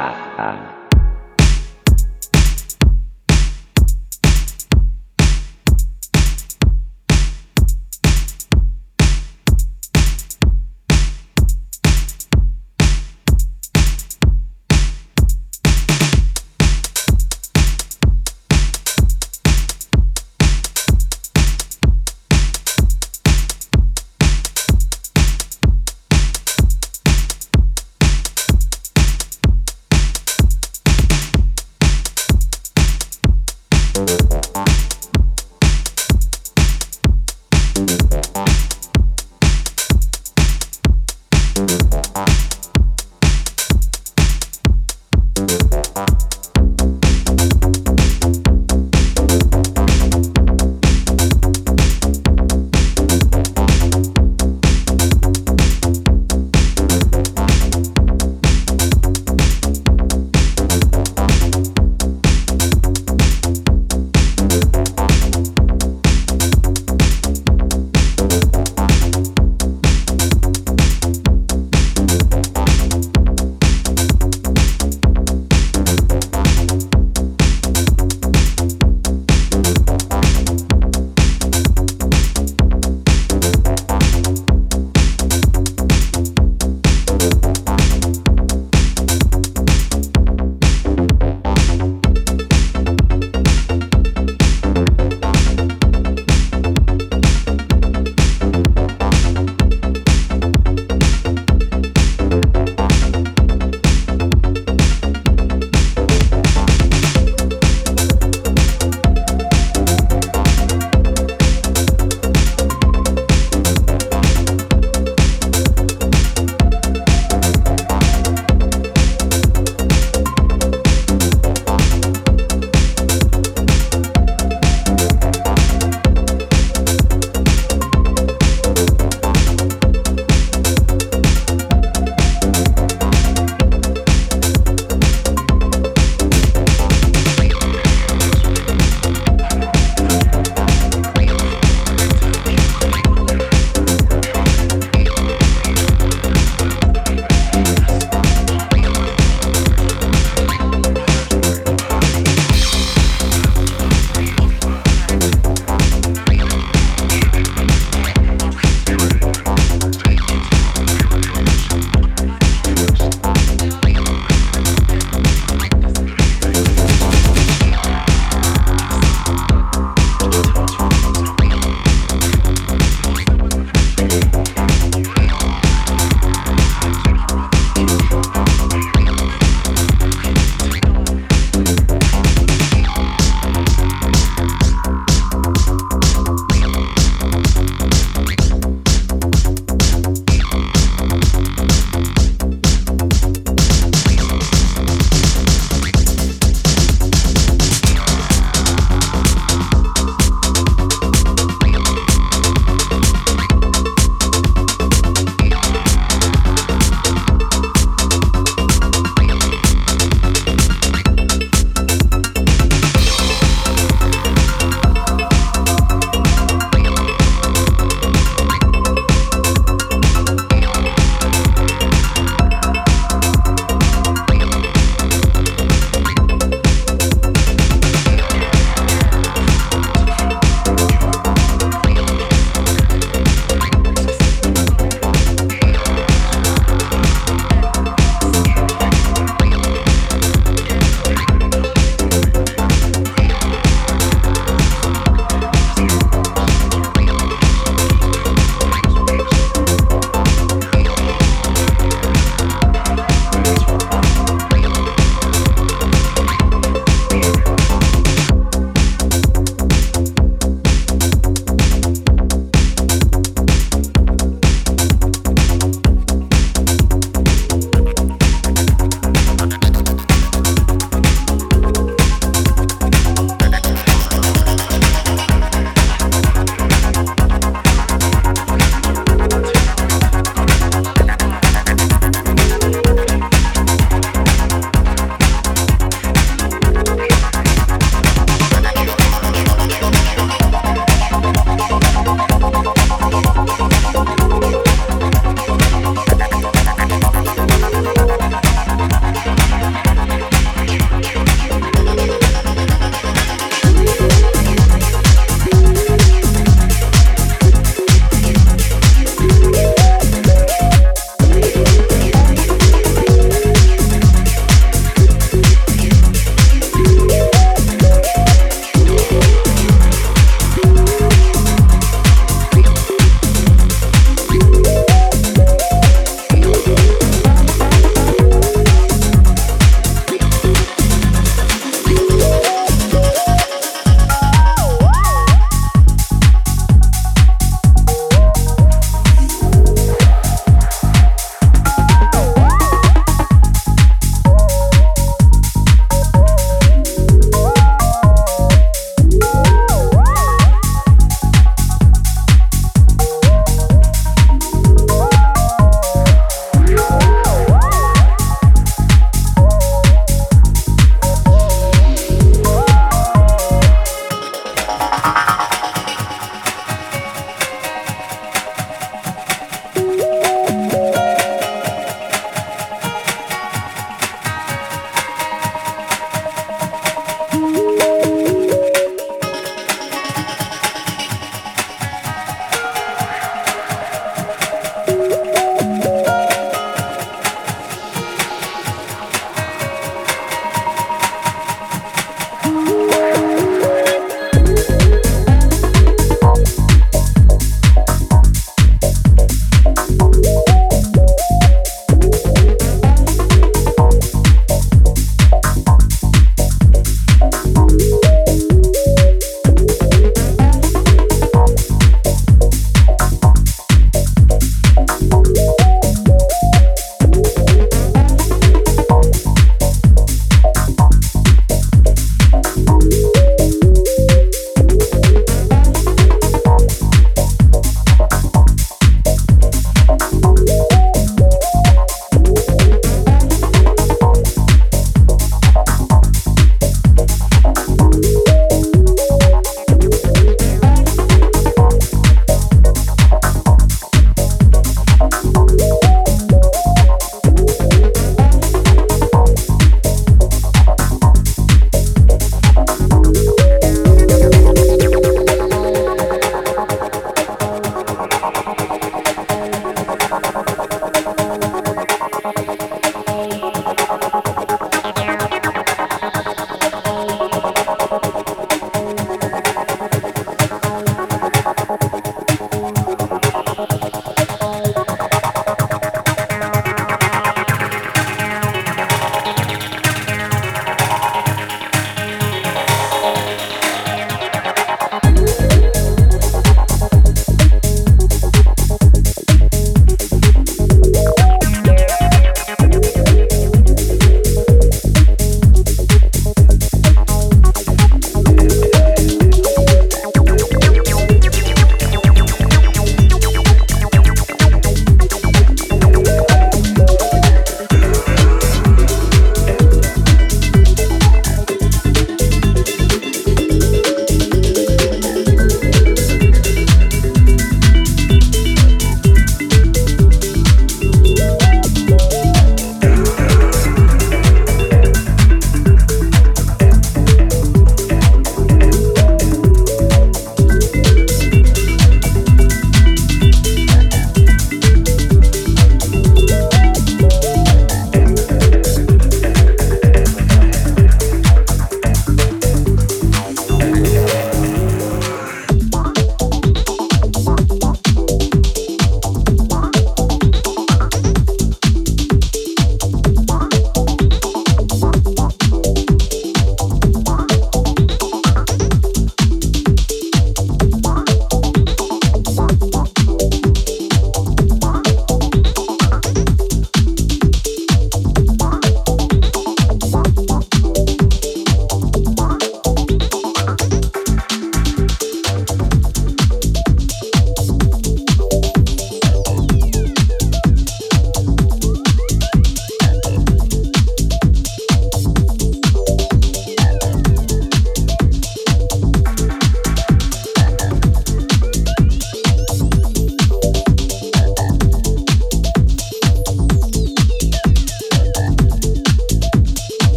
Dadah.